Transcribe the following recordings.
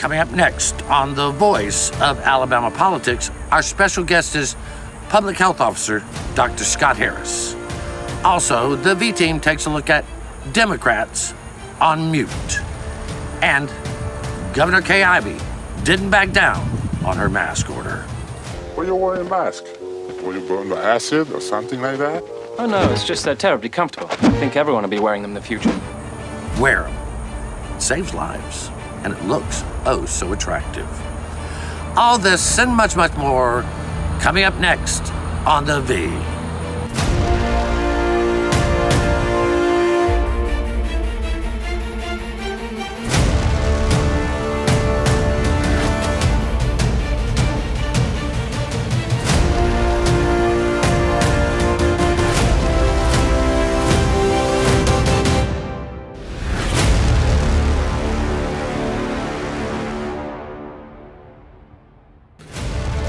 Coming up next on The Voice of Alabama Politics, our special guest is Public Health Officer Dr. Scott Harris. Also, the V team takes a look at Democrats on mute. And Governor Kay Ivey didn't back down on her mask order. Why you wearing a mask? Were you burned by acid or something like that? Oh no, it's just they're terribly comfortable. I think everyone will be wearing them in the future. Wear them. It saves lives and it looks oh so attractive. All this and much, much more coming up next on The V.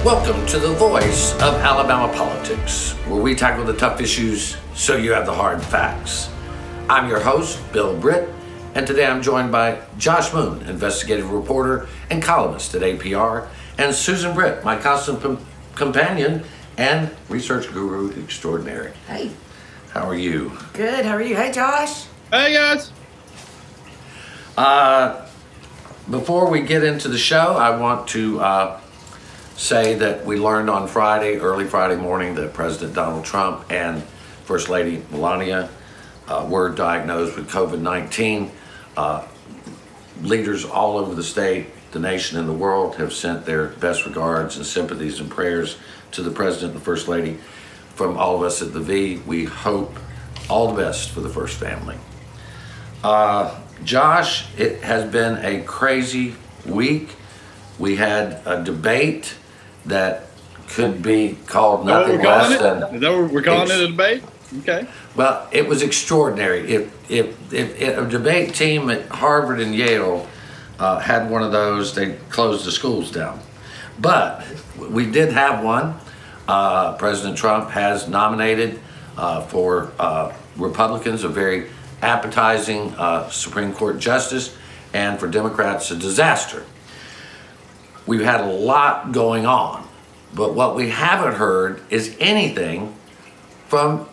Welcome to the voice of Alabama politics, where we tackle the tough issues so you have the hard facts. I'm your host, Bill Britt, and today I'm joined by Josh Moon, investigative reporter and columnist at APR, and Susan Britt, my constant com- companion and research guru extraordinary. Hey, How are you? good. How are you? Hey, Josh. Hey guys. Uh, Before we get into the show, I want to uh, say that we learned on Friday, early Friday morning, that President Donald Trump and First Lady Melania uh, were diagnosed with COVID 19. Uh, leaders all over the state, the nation, and the world have sent their best regards and sympathies and prayers to the President and the First Lady. From all of us at the V, we hope all the best for the First family. Uh, Josh, it has been a crazy week. We had a debate that could be called Is that what nothing less it? than Is that what we're calling Ex- it a debate? Okay. well, it was extraordinary. If if if, if a debate team at Harvard and Yale uh, had one of those, they closed the schools down. But we did have one. Uh, President Trump has nominated uh, for uh, Republicans a very appetizing uh, Supreme Court justice, and for Democrats a disaster. We've had a lot going on, but what we haven't heard is anything from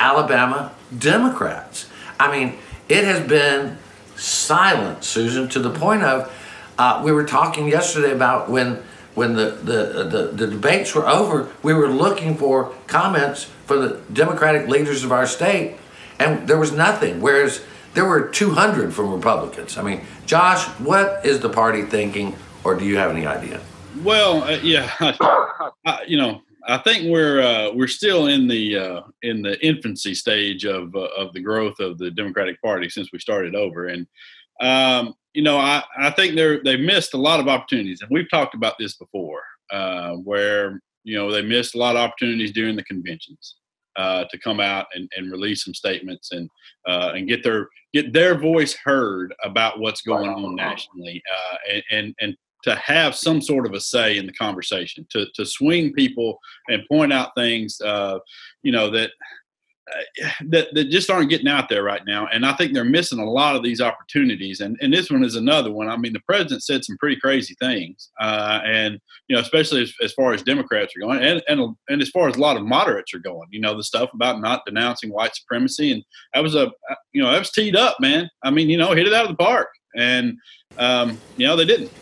Alabama Democrats. I mean, it has been silent, Susan, to the point of uh, we were talking yesterday about when when the, the, the, the debates were over, we were looking for comments for the Democratic leaders of our state, and there was nothing. Whereas there were 200 from Republicans. I mean, Josh, what is the party thinking, or do you have any idea? Well, uh, yeah, I, you know, I think we're uh, we're still in the uh, in the infancy stage of uh, of the growth of the Democratic Party since we started over, and um, you know, I, I think they're they've missed a lot of opportunities, and we've talked about this before, uh, where you know they missed a lot of opportunities during the conventions uh, to come out and, and release some statements and uh, and get their get their voice heard about what's going on nationally, uh, and, and and to have some sort of a say in the conversation, to to swing people and point out things, uh, you know that. Uh, that, that just aren't getting out there right now, and I think they're missing a lot of these opportunities. And and this one is another one. I mean, the president said some pretty crazy things, uh, and you know, especially as, as far as Democrats are going, and, and and as far as a lot of moderates are going. You know, the stuff about not denouncing white supremacy, and that was a you know that was teed up, man. I mean, you know, hit it out of the park, and um, you know they didn't.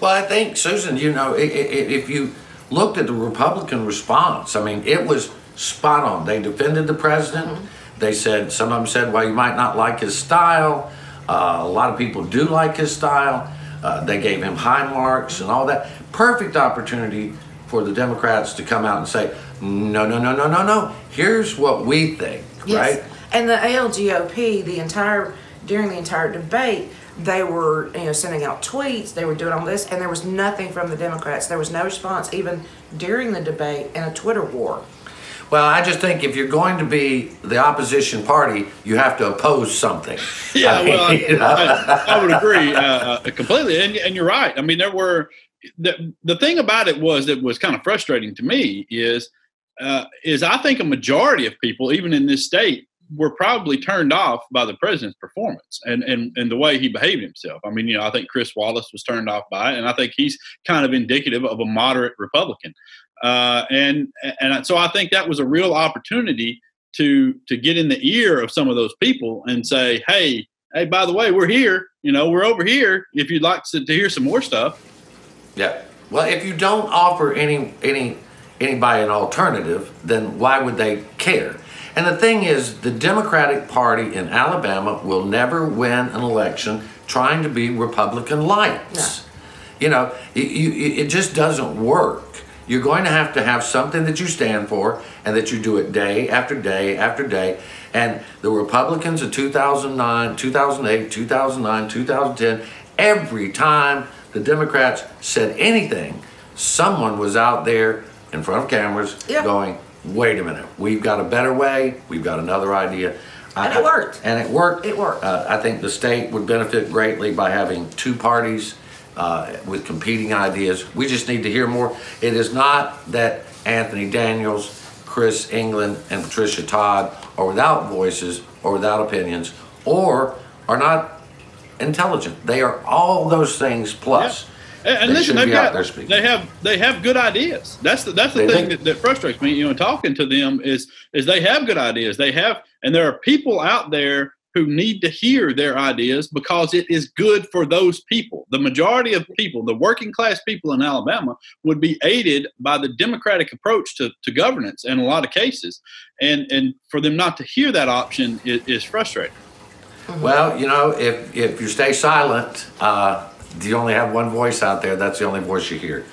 Well, I think, Susan, you know, if you looked at the Republican response, I mean, it was spot on. They defended the president. They said, some of them said, well, you might not like his style. Uh, a lot of people do like his style. Uh, they gave him high marks and all that. Perfect opportunity for the Democrats to come out and say, no, no, no, no, no, no. Here's what we think, right? And the ALGOP, the entire during the entire debate, they were you know sending out tweets. They were doing all this, and there was nothing from the Democrats. There was no response even during the debate and a Twitter war. Well, I just think if you're going to be the opposition party, you have to oppose something. Yeah, I mean, well, I, you know? I, I would agree uh, uh, completely, and, and you're right. I mean, there were the the thing about it was that was kind of frustrating to me is uh, is I think a majority of people, even in this state, were probably turned off by the president's performance and, and, and the way he behaved himself. I mean, you know, I think Chris Wallace was turned off by it, and I think he's kind of indicative of a moderate Republican. Uh, and and so I think that was a real opportunity to to get in the ear of some of those people and say, hey, hey, by the way, we're here. You know, we're over here. If you'd like to, to hear some more stuff. Yeah. Well, if you don't offer any any anybody an alternative, then why would they care? And the thing is, the Democratic Party in Alabama will never win an election trying to be Republican lights. You know, you, you, it just doesn't work. You're going to have to have something that you stand for and that you do it day after day after day. And the Republicans in 2009, 2008, 2009, 2010, every time the Democrats said anything, someone was out there in front of cameras going, wait a minute, we've got a better way, we've got another idea. And it worked. And it worked. It worked. Uh, I think the state would benefit greatly by having two parties uh, with competing ideas. We just need to hear more. It is not that Anthony Daniels, Chris England, and Patricia Todd are without voices or without opinions or are not intelligent. They are all those things plus. And, and They listen, they've got they have they have good ideas. That's the that's the They thing that, that frustrates me. You know, talking to them is is they have good ideas. They have, and there are people out there who need to hear their ideas because it is good for those people. The majority of people, the working class people in Alabama, would be aided by the Democratic approach to, to governance in a lot of cases, and and for them not to hear that option is, is frustrating. Well, you know, if, if you stay silent, uh, you only have one voice out there. That's the only voice you hear.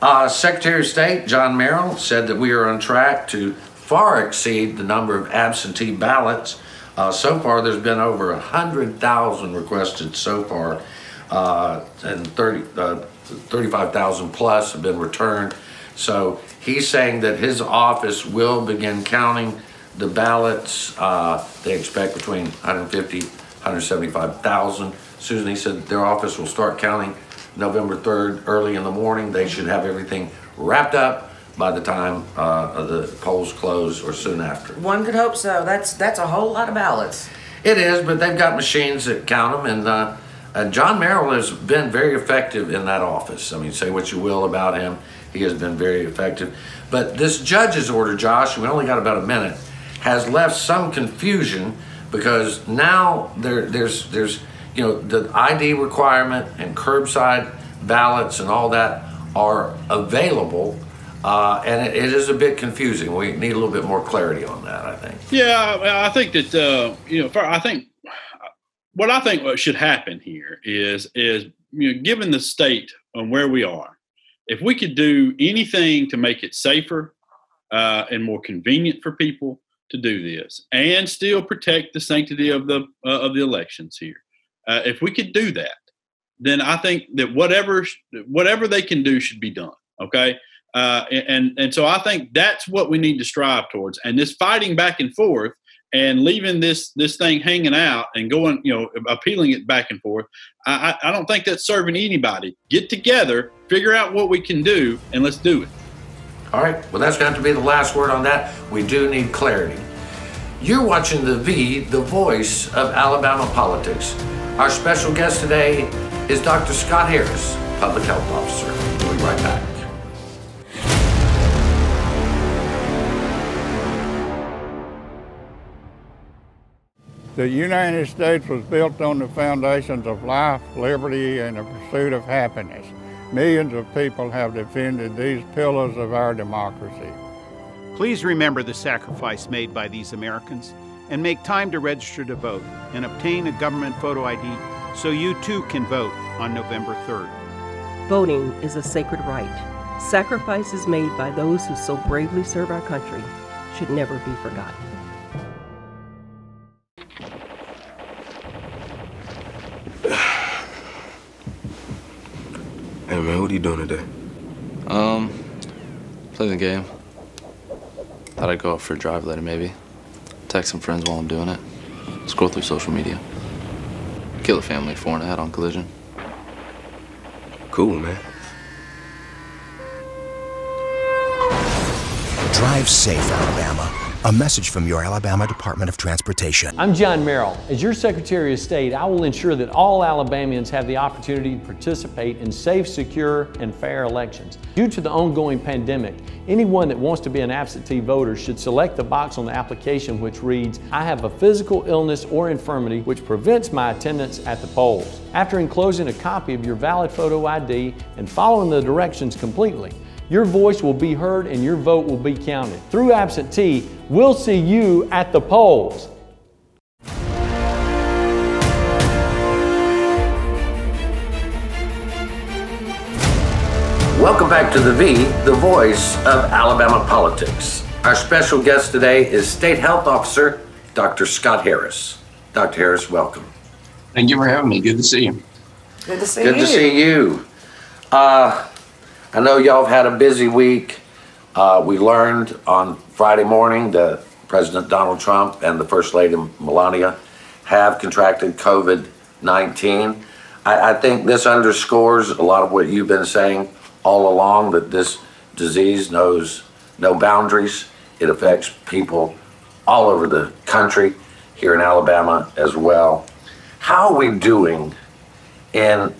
Uh, Secretary of State John Merrill said that we are on track to far exceed the number of absentee ballots. Uh, so far, there's been over 100,000 requested so far, uh, and 30, uh, 35,000 plus have been returned. So he's saying that his office will begin counting the ballots. Uh, they expect between 150, 175,000. Susan, he said their office will start counting November 3rd, early in the morning. They should have everything wrapped up by the time uh, the polls close or soon after. One could hope so. That's that's a whole lot of ballots. It is, but they've got machines that count them, and uh, uh, John Merrill has been very effective in that office. I mean, say what you will about him, he has been very effective. But this judge's order, Josh, we only got about a minute, has left some confusion because now there, there's there's you know the ID requirement and curbside ballots and all that are available. Uh, and it, it is a bit confusing. We need a little bit more clarity on that, I think. Yeah, I think that uh, you know, I think what I think what should happen here is is you know, given the state on where we are, if we could do anything to make it safer uh, and more convenient for people to do this, and still protect the sanctity of the uh, of the elections here, uh, if we could do that, then I think that whatever whatever they can do should be done. Okay. Uh, and and so I think that's what we need to strive towards. And this fighting back and forth and leaving this this thing hanging out and going, you know, appealing it back and forth. I, I don't think that's serving anybody. Get together, figure out what we can do, and let's do it. All right, well, that's going to be the last word on that. We do need clarity. You're watching The V, the voice of Alabama politics. Our special guest today is Dr. Scott Harris, Public Health Officer. We'll be right back. The United States was built on the foundations of life, liberty, and the pursuit of happiness. Millions of people have defended these pillars of our democracy. Please remember the sacrifice made by these Americans and make time to register to vote and obtain a government photo ID so you too can vote on November 3rd. Voting is a sacred right. Sacrifices made by those who so bravely serve our country should never be forgotten. Hey man, what are you doing today? Um, playing the game. Thought I'd go out for a drive later, maybe. Text some friends while I'm doing it. Scroll through social media. Kill a family four and a head on collision. Cool, man. Drive safe, Alabama. A message from your Alabama Department of Transportation. I'm John Merrill. As your Secretary of State, I will ensure that all Alabamians have the opportunity to participate in safe, secure, and fair elections. Due to the ongoing pandemic, anyone that wants to be an absentee voter should select the box on the application which reads, I have a physical illness or infirmity which prevents my attendance at the polls. After enclosing a copy of your valid photo ID and following the directions completely, your voice will be heard and your vote will be counted. Through absentee, we'll see you at the polls. Welcome back to the V, the voice of Alabama politics. Our special guest today is State Health Officer Dr. Scott Harris. Dr. Harris, welcome. Thank you for having me. Good to see you. Good to see Good you. to see you. Uh, I know y'all have had a busy week. Uh, we learned on Friday morning that President Donald Trump and the First Lady Melania have contracted COVID 19. I, I think this underscores a lot of what you've been saying all along that this disease knows no boundaries. It affects people all over the country, here in Alabama as well. How are we doing in,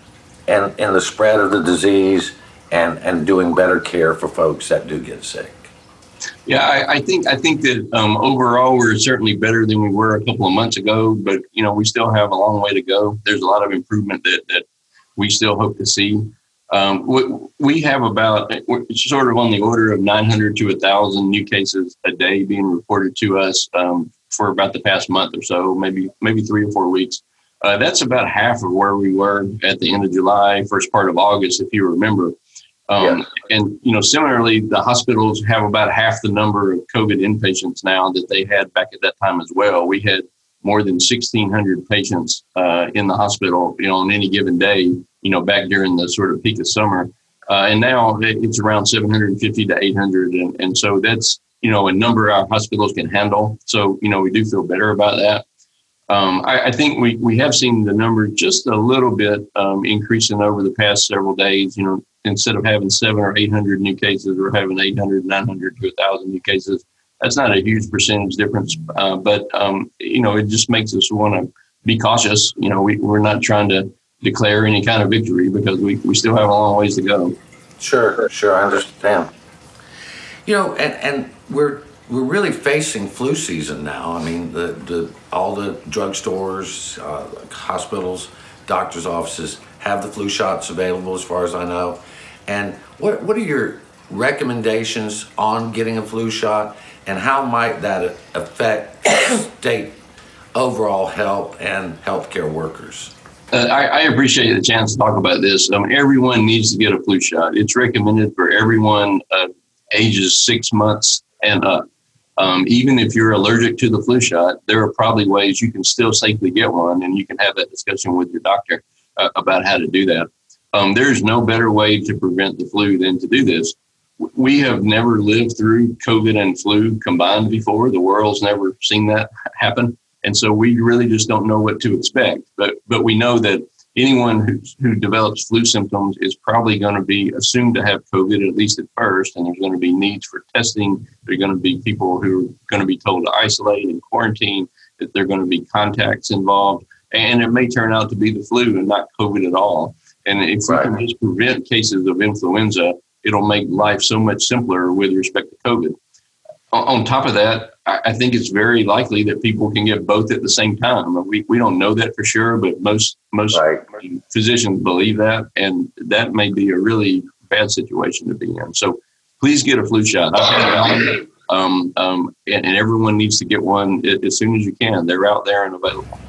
in, in the spread of the disease and, and doing better care for folks that do get sick? Yeah, I, I think I think that um, overall we're certainly better than we were a couple of months ago, but you know we still have a long way to go. There's a lot of improvement that that we still hope to see. Um, we, we have about sort of on the order of 900 to 1,000 new cases a day being reported to us um, for about the past month or so, maybe maybe three or four weeks. Uh, that's about half of where we were at the end of July, first part of August, if you remember. Um, And you know, similarly, the hospitals have about half the number of COVID inpatients now that they had back at that time as well. We had more than 1,600 patients uh, in the hospital, you know, on any given day, you know, back during the sort of peak of summer. Uh, and now it's around 750 to 800. And, and so that's, you know, a number our hospitals can handle. So, you know, we do feel better about that. Um, I, I, think we, we have seen the number just a little bit um, increasing over the past several days. You know, instead of having seven or 800 new cases, we're having 800, 900 to 1,000 new cases. That's not a huge percentage difference, uh, but, um, you know, it just makes us want to be cautious. You know, we, we're not trying to declare any kind of victory because we, we still have a long ways to go. Sure, sure, I understand. You know, and, and we're we're really facing flu season now. I mean, the, the all the drugstores, uh, hospitals, doctors' offices have the flu shots available, as far as I know. And what what are your recommendations on getting a flu shot, and how might that affect state overall health and healthcare workers? Uh, I, I, appreciate the chance to talk about this. Um, everyone needs to get a flu shot. It's recommended for everyone uh, ages six months and up. Um, even if you're allergic to the flu shot, there are probably ways you can still safely get one, and you can have that discussion with your doctor uh, about how to do that. Um, there's no better way to prevent the flu than to do this. We have never lived through COVID and flu combined before. The world's never seen that happen. And so we really just don't know what to expect. But but we know that anyone who, who develops flu symptoms is probably going to be assumed to have COVID, at least at first. And there's going to be needs for testing. There are going to be people who are going to be told to isolate and quarantine, that there are going to be contacts involved. And it may turn out to be the flu and not COVID at all. And if right. we can just prevent cases of influenza, it'll make life so much simpler with respect to COVID. On top of that, I think it's very likely that people can get both at the same time. We, we don't know that for sure, but most most right. physicians believe that, and that may be a really bad situation to be in. So please get a flu shot. Um, um, and, and everyone needs to get one as soon as you can. They're out there and available.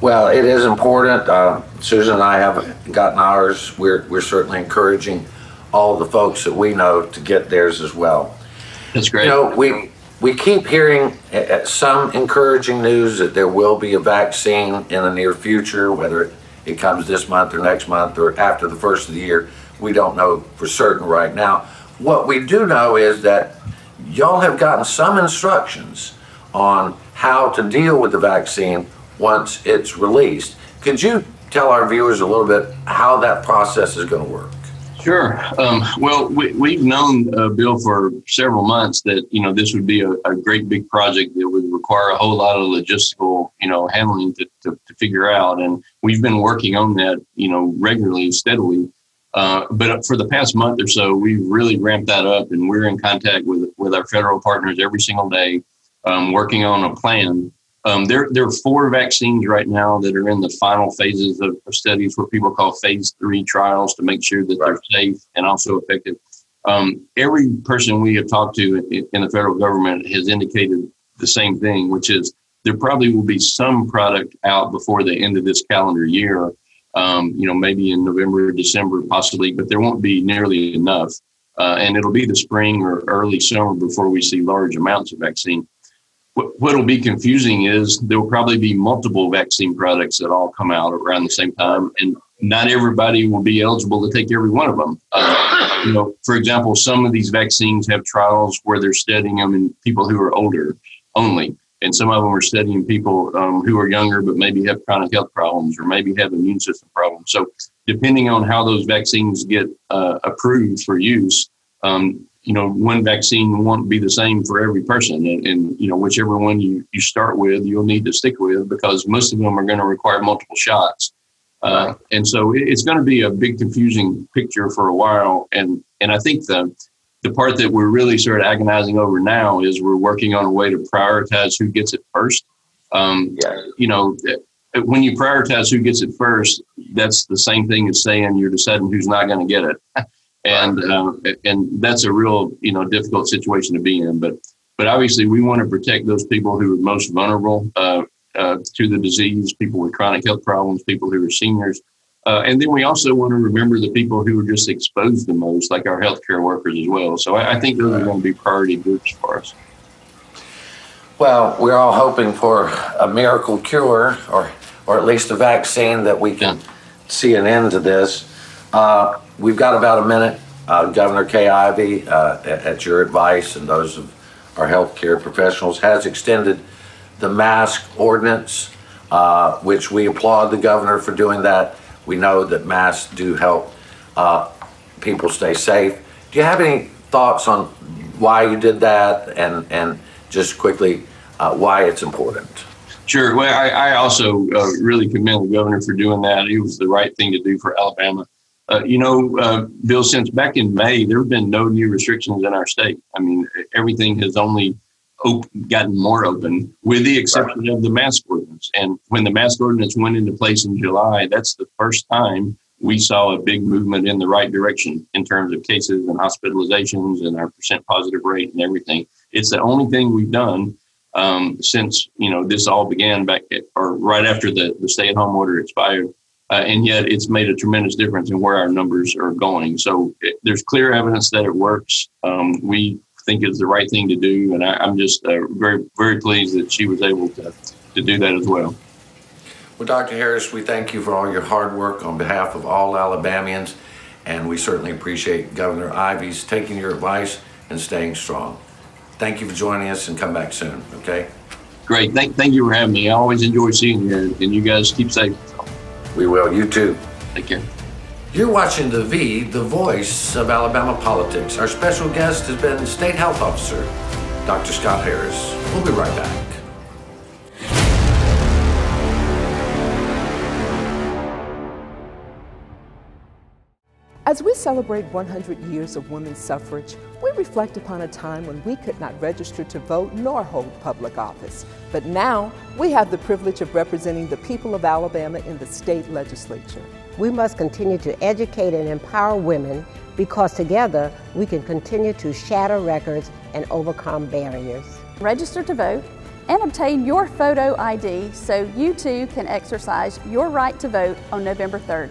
Well, it is important. Uh, Susan and I have gotten ours. We're, we're certainly encouraging all the folks that we know to get theirs as well. That's great. You know, we we keep hearing eh, eh, some encouraging news that there will be a vaccine in the near future, whether it comes this month or next month or after the first of the year. We don't know for certain right now. What we do know is that y'all have gotten some instructions on how to deal with the vaccine once it's released. Could you tell our viewers a little bit how that process is going to work? Sure. Um, well, we, we've known, uh, Bill, for several months that, you know, this would be a, a, great big project that would require a whole lot of logistical, you know, handling to, to, to figure out. And we've been working on that, you know, regularly, steadily. Uh, but for the past month or so, we've really ramped that up and we're in contact with, with our federal partners every single day, um, working on a plan um, there, there are four vaccines right now that are in the final phases of, of, studies, what people call phase three trials, to make sure that they're safe and also effective. Um, every person we have talked to in, in the federal government has indicated the same thing, which is there probably will be some product out before the end of this calendar year. Um, you know, maybe in November or December, possibly, but there won't be nearly enough. Uh, and it'll be the spring or early summer before we see large amounts of vaccine what will be confusing is there will probably be multiple vaccine products that all come out around the same time, and not everybody will be eligible to take every one of them. Uh, you know, for example, some of these vaccines have trials where they're studying them in people who are older only, and some of them are studying people um, who are younger but maybe have chronic health problems or maybe have immune system problems. So, depending on how those vaccines get uh, approved for use, um, you know, one vaccine won't be the same for every person. And, and, you know, whichever one you, you start with, you'll need to stick with because most of them are going to require multiple shots. Uh, and so it's going to be a big confusing picture for a while. And, and I think the, the part that we're really sort of agonizing over now is we're working on a way to prioritize who gets it first. Um, yeah. You know, when you prioritize who gets it first, that's the same thing as saying you're deciding who's not going to get it. and uh, and that's a real you know difficult situation to be in. But but obviously we want to protect those people who are most vulnerable uh, uh, to the disease, people with chronic health problems, people who are seniors. Uh, and then we also want to remember the people who are just exposed the most, like our healthcare workers as well. So I, I think those are going to be priority groups for us. Well, we're all hoping for a miracle cure, or or at least a vaccine that we can see an end to this. Uh, we've got about a minute. Uh, Governor Kay Ivey, uh, at, at, your advice and those of our healthcare professionals, has extended the mask ordinance, uh, which we applaud the governor for doing that. We know that masks do help uh, people stay safe. Do you have any thoughts on why you did that and, and just quickly uh, why it's important? Sure. Well, I, I also uh, really commend the governor for doing that. It was the right thing to do for Alabama. Uh, you know, uh, Bill, since back in May, there have been no new restrictions in our state. I mean, everything has only gotten more open, with the exception right. of the mask ordinance. And when the mask ordinance went into place in July, that's the first time we saw a big movement in the right direction in terms of cases and hospitalizations and our percent positive rate and everything. It's the only thing we've done um, since you know this all began back at, or right after the, the stay-at-home order expired uh, and yet it's made a tremendous difference in where our numbers are going. So it, there's clear evidence that it works. Um, we think it's the right thing to do, and I, am just uh, very, very pleased that she was able to, to do that as well. Well, Dr. Harris, we thank you for all your hard work on behalf of all Alabamians, and we certainly appreciate Governor Ivey's taking your advice and staying strong. Thank you for joining us, and come back soon, okay? Great. Thank, thank you for having me. I always enjoy seeing you, and you guys keep safe. We will. You too. Thank you. You're watching The V, the voice of Alabama politics. Our special guest has been State Health Officer, Dr. Scott Harris. We'll be right back. As we celebrate 100 years of women's suffrage, we reflect upon a time when we could not register to vote nor hold public office. But now we have the privilege of representing the people of Alabama in the state legislature. We must continue to educate and empower women because together we can continue to shatter records and overcome barriers. Register to vote and obtain your photo ID so you too can exercise your right to vote on November 3rd.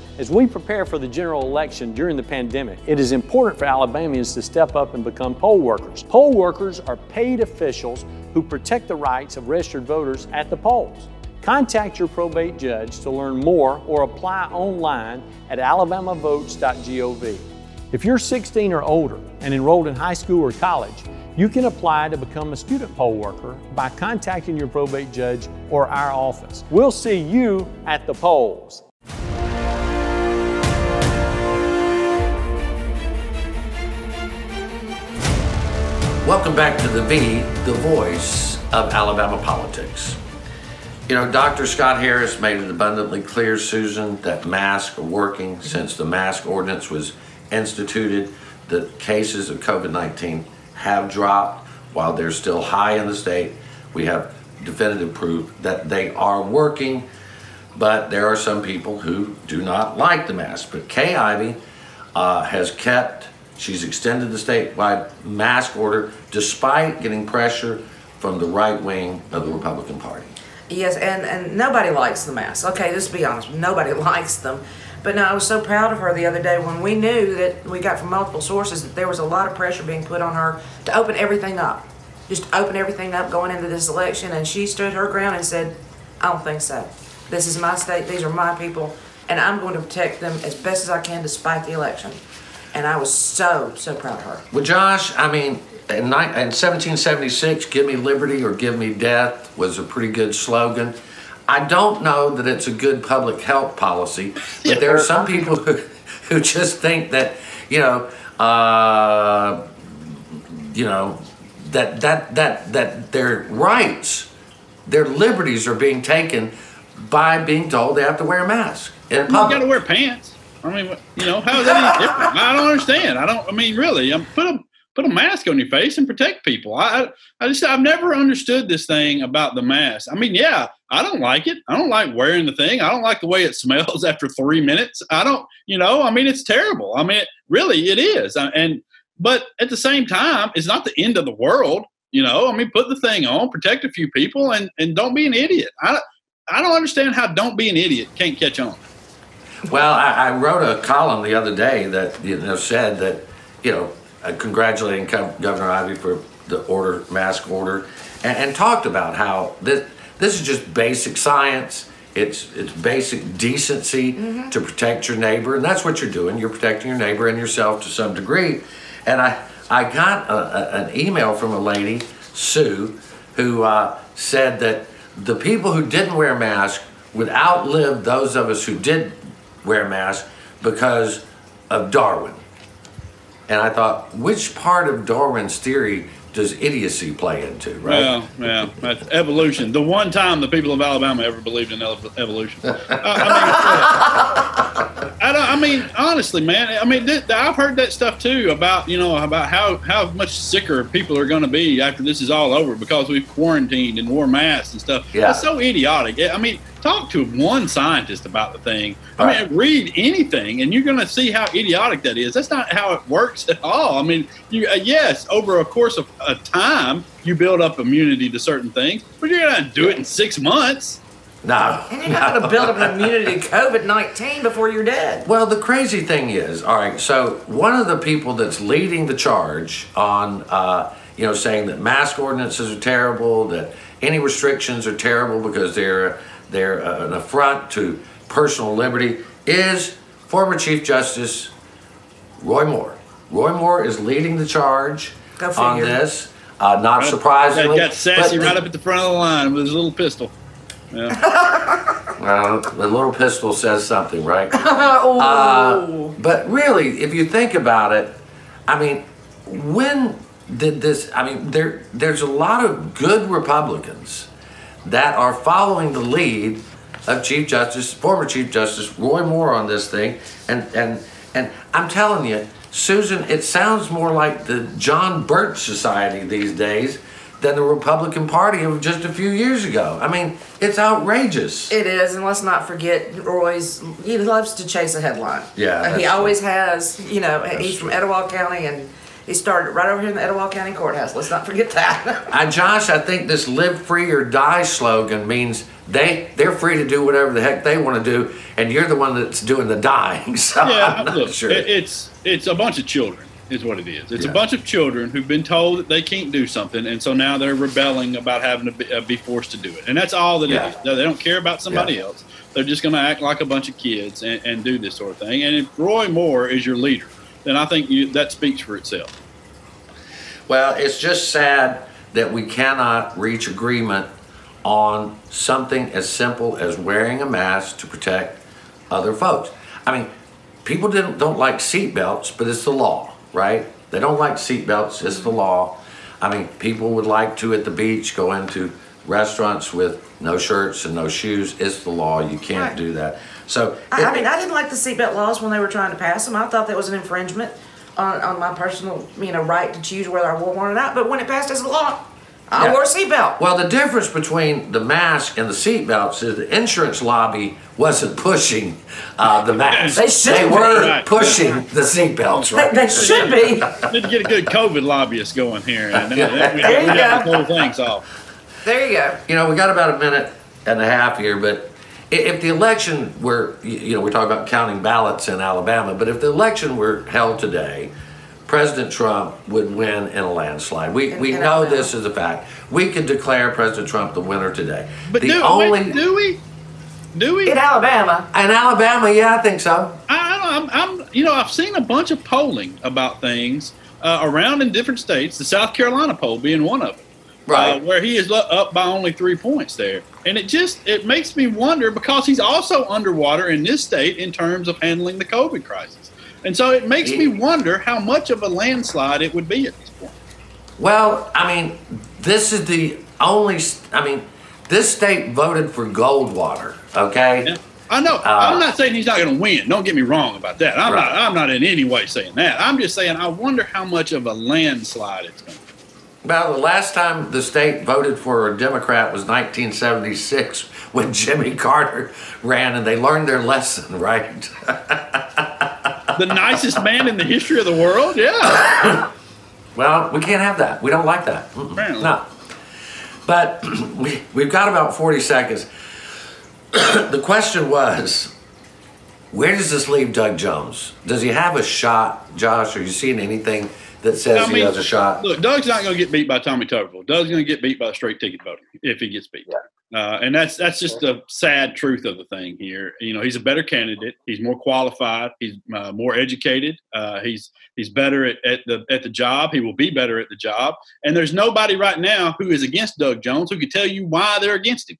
As we prepare for the general election during the pandemic, it is important for Alabamians to step up and become poll workers. Poll workers are paid officials who protect the rights of registered voters at the polls. Contact your probate judge to learn more or apply online at alabamavotes.gov. If you're 16 or older and enrolled in high school or college, you can apply to become a student poll worker by contacting your probate judge or our office. We'll see you at the polls. Welcome back to the V, the voice of Alabama politics. You know, Dr. Scott Harris made it abundantly clear, Susan, that masks are working since the mask ordinance was instituted. The cases of COVID 19 have dropped while they're still high in the state. We have definitive proof that they are working, but there are some people who do not like the mask. But Kay Ivey uh, has kept, she's extended the statewide mask order despite getting pressure from the right wing of the Republican Party. Yes, and, and nobody likes the masks. Okay, let's be honest, nobody likes them. But no, I was so proud of her the other day when we knew that we got from multiple sources that there was a lot of pressure being put on her to open everything up. Just open everything up going into this election. And she stood her ground and said, I don't think so. This is my state, these are my people, and I'm going to protect them as best as I can despite the election. And I was so, so proud of her. Well, Josh, I mean, in, ni- in 1776, give me liberty or give me death was a pretty good slogan. I don't know that it's a good public health policy, but there are some people who, who just think that, you know, uh, you know, that, that, that, that their rights, their liberties are being taken by being told they have to wear a mask in public. You public. got to wear pants. I mean, you know, how is that any different? I don't understand. I don't. I mean, really, I'm put a put a mask on your face and protect people. I, I just I've never understood this thing about the mask. I mean, yeah, I don't like it. I don't like wearing the thing. I don't like the way it smells after three minutes. I don't. You know, I mean, it's terrible. I mean, really, it is. Uh, And but at the same time, it's not the end of the world. You know, I mean, put the thing on, protect a few people, and and don't be an idiot. I I don't understand how don't be an idiot can't catch on. Well, I, I wrote a column the other day that you know said that you know uh, congratulating Gov- Governor Ivey for the order mask order, and, and talked about how this this is just basic science. It's it's basic decency to protect your neighbor, and that's what you're doing. You're protecting your neighbor and yourself to some degree. And I I got a, a, an email from a lady, Sue, who uh, said that the people who didn't wear masks would outlive those of us who did wear masks because of Darwin. And I thought, which part of Darwin's theory does idiocy play into, right? Well, yeah, that's evolution. The one time the people of Alabama ever believed in evolution. Uh, I mean, I don't. I mean, honestly, man. I mean, th- I've heard that stuff too about you know about how how much sicker people are going to be after this is all over because we've quarantined and wore masks and stuff. Yeah. That's so idiotic. I mean, talk to one scientist about the thing. I Right. mean, read anything, and you're going to see how idiotic that is. That's not how it works at all. I mean, you uh, yes, over a course of a time, you build up immunity to certain things, but you're going to do it in six months. No. And you're not going to build up an immunity to COVID 19 before you're dead. Well, the crazy thing is, all right, so one of the people that's leading the charge on, uh, you know, saying that mask ordinances are terrible, that any restrictions are terrible because they're they're uh, an affront to personal liberty, is former Chief Justice Roy Moore. Roy Moore is leading the charge on this. Uh, not Got- surprisingly, got sassy but- right up at the front of the line with his little pistol. Yeah. Well, the little pistol says something, right? oh. Uh, but really, if you think about it, I mean, when did this? I mean, there there's a lot of good Republicans that are following the lead of Chief Justice, former Chief Justice Roy Moore on this thing, and and and I'm telling you, Susan, it sounds more like the John Birch Society these days than the Republican Party of just a few years ago. I mean, it's outrageous. It is, and let's not forget Roy's. He loves to chase a headline. Yeah, that's he true. always has. You know, he's true. from Etowah County, and he started right over here in the Etowah County Courthouse. Let's not forget that. Uh, Josh, I think this live free or die slogan means they they're free to do whatever the heck they want to do, and you're the one that's doing the dying. So yeah, I'm not look, sure. it- it's it's a bunch of children is what it is. It's Yeah. a bunch of children who've been told that they can't do something, and so now they're rebelling about having to be, uh, be forced to do it, and that's all that Yeah. it is. They they don't care about somebody Yeah. else. They're just going to act like a bunch of kids and, and do this sort of thing. And if Roy Moore is your leader, then I think you, that speaks for itself. Well, it's just sad that we cannot reach agreement on something as simple as wearing a mask to protect other folks. I mean, people didn't, don't like seatbelts, but it's the law, right? They don't like seatbelts, it's the law. I mean, people would like to at the beach go into restaurants with no shirts and no shoes. It's the law. You can't Right. do that. So, I, I mean, I didn't like the seatbelt laws when they were trying to pass them. I thought that was an infringement on, on my personal, you know, right to choose whether I wore one or not. But when it passed as a law, I Yeah. wore a seatbelt. Well, the difference between the mask and the seatbelts is the insurance lobby wasn't pushing uh, the mask. They should be. were Right. pushing the seatbelts, They, right? they should be. Need to get a good COVID lobbyist going here, and then, then we, There we you got go. the whole thing solved. There you go. You know, we got about a minute and a half here, but i- if the election were, you know, we're talking about counting ballots in Alabama, but if the election were held today, President Trump would win in a landslide. We, In- we in know Alabama. this is a fact. We could declare President Trump the winner today. But the do, only wait, do we? Do we? In Alabama. in Alabama, yeah, I think so. I, I don't, I'm, I'm, you know, I've seen a bunch of polling about things uh, around in different states. The South Carolina poll being one of them, Right. Uh, where he is up by only three points there, and it just it makes me wonder because he's also underwater in this state in terms of handling the COVID crisis, and so it makes me wonder how much of a landslide it would be at this point. Well, I mean, this is the only, I mean, this state voted for Goldwater. Okay. Yeah. I know. I'm not saying he's not going to win. Don't get me wrong about that. I'm Right. not. I'm not in any way saying that. I'm just saying I wonder how much of a landslide it's going to be. Well, the last time the state voted for a Democrat was 1976 when Jimmy Carter ran, and they learned their lesson, right? the nicest man in the history of the world. Yeah. well, we can't have that. We don't like that. No. But we, we've got about 40 seconds. the question was where does this leave Doug Jones? Does he have a shot, Josh? Are you seeing anything that says he has a shot? Look, Doug's not going to get beat by Tommy Tuberville. Doug's going to get beat by a straight ticket voting if he gets beat. Uh, and that's that's just the sad truth of the thing here. You know, he's a better candidate. He's more qualified. He's uh, more educated. Uh, he's he's better at, at the at the job. He will be better at the job. And there's nobody right now who is against Doug Jones who can tell you why they're against him.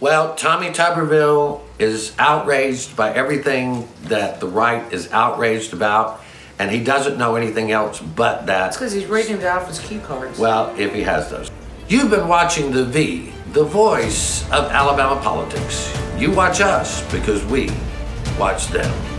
Well, Tommy Tuberville is outraged by everything that the right is outraged about, and he doesn't know anything else but that. That's because he's reading the office cue cards. Well, if he has those. You've been watching The V, the voice of Alabama politics. You watch us because we watch them.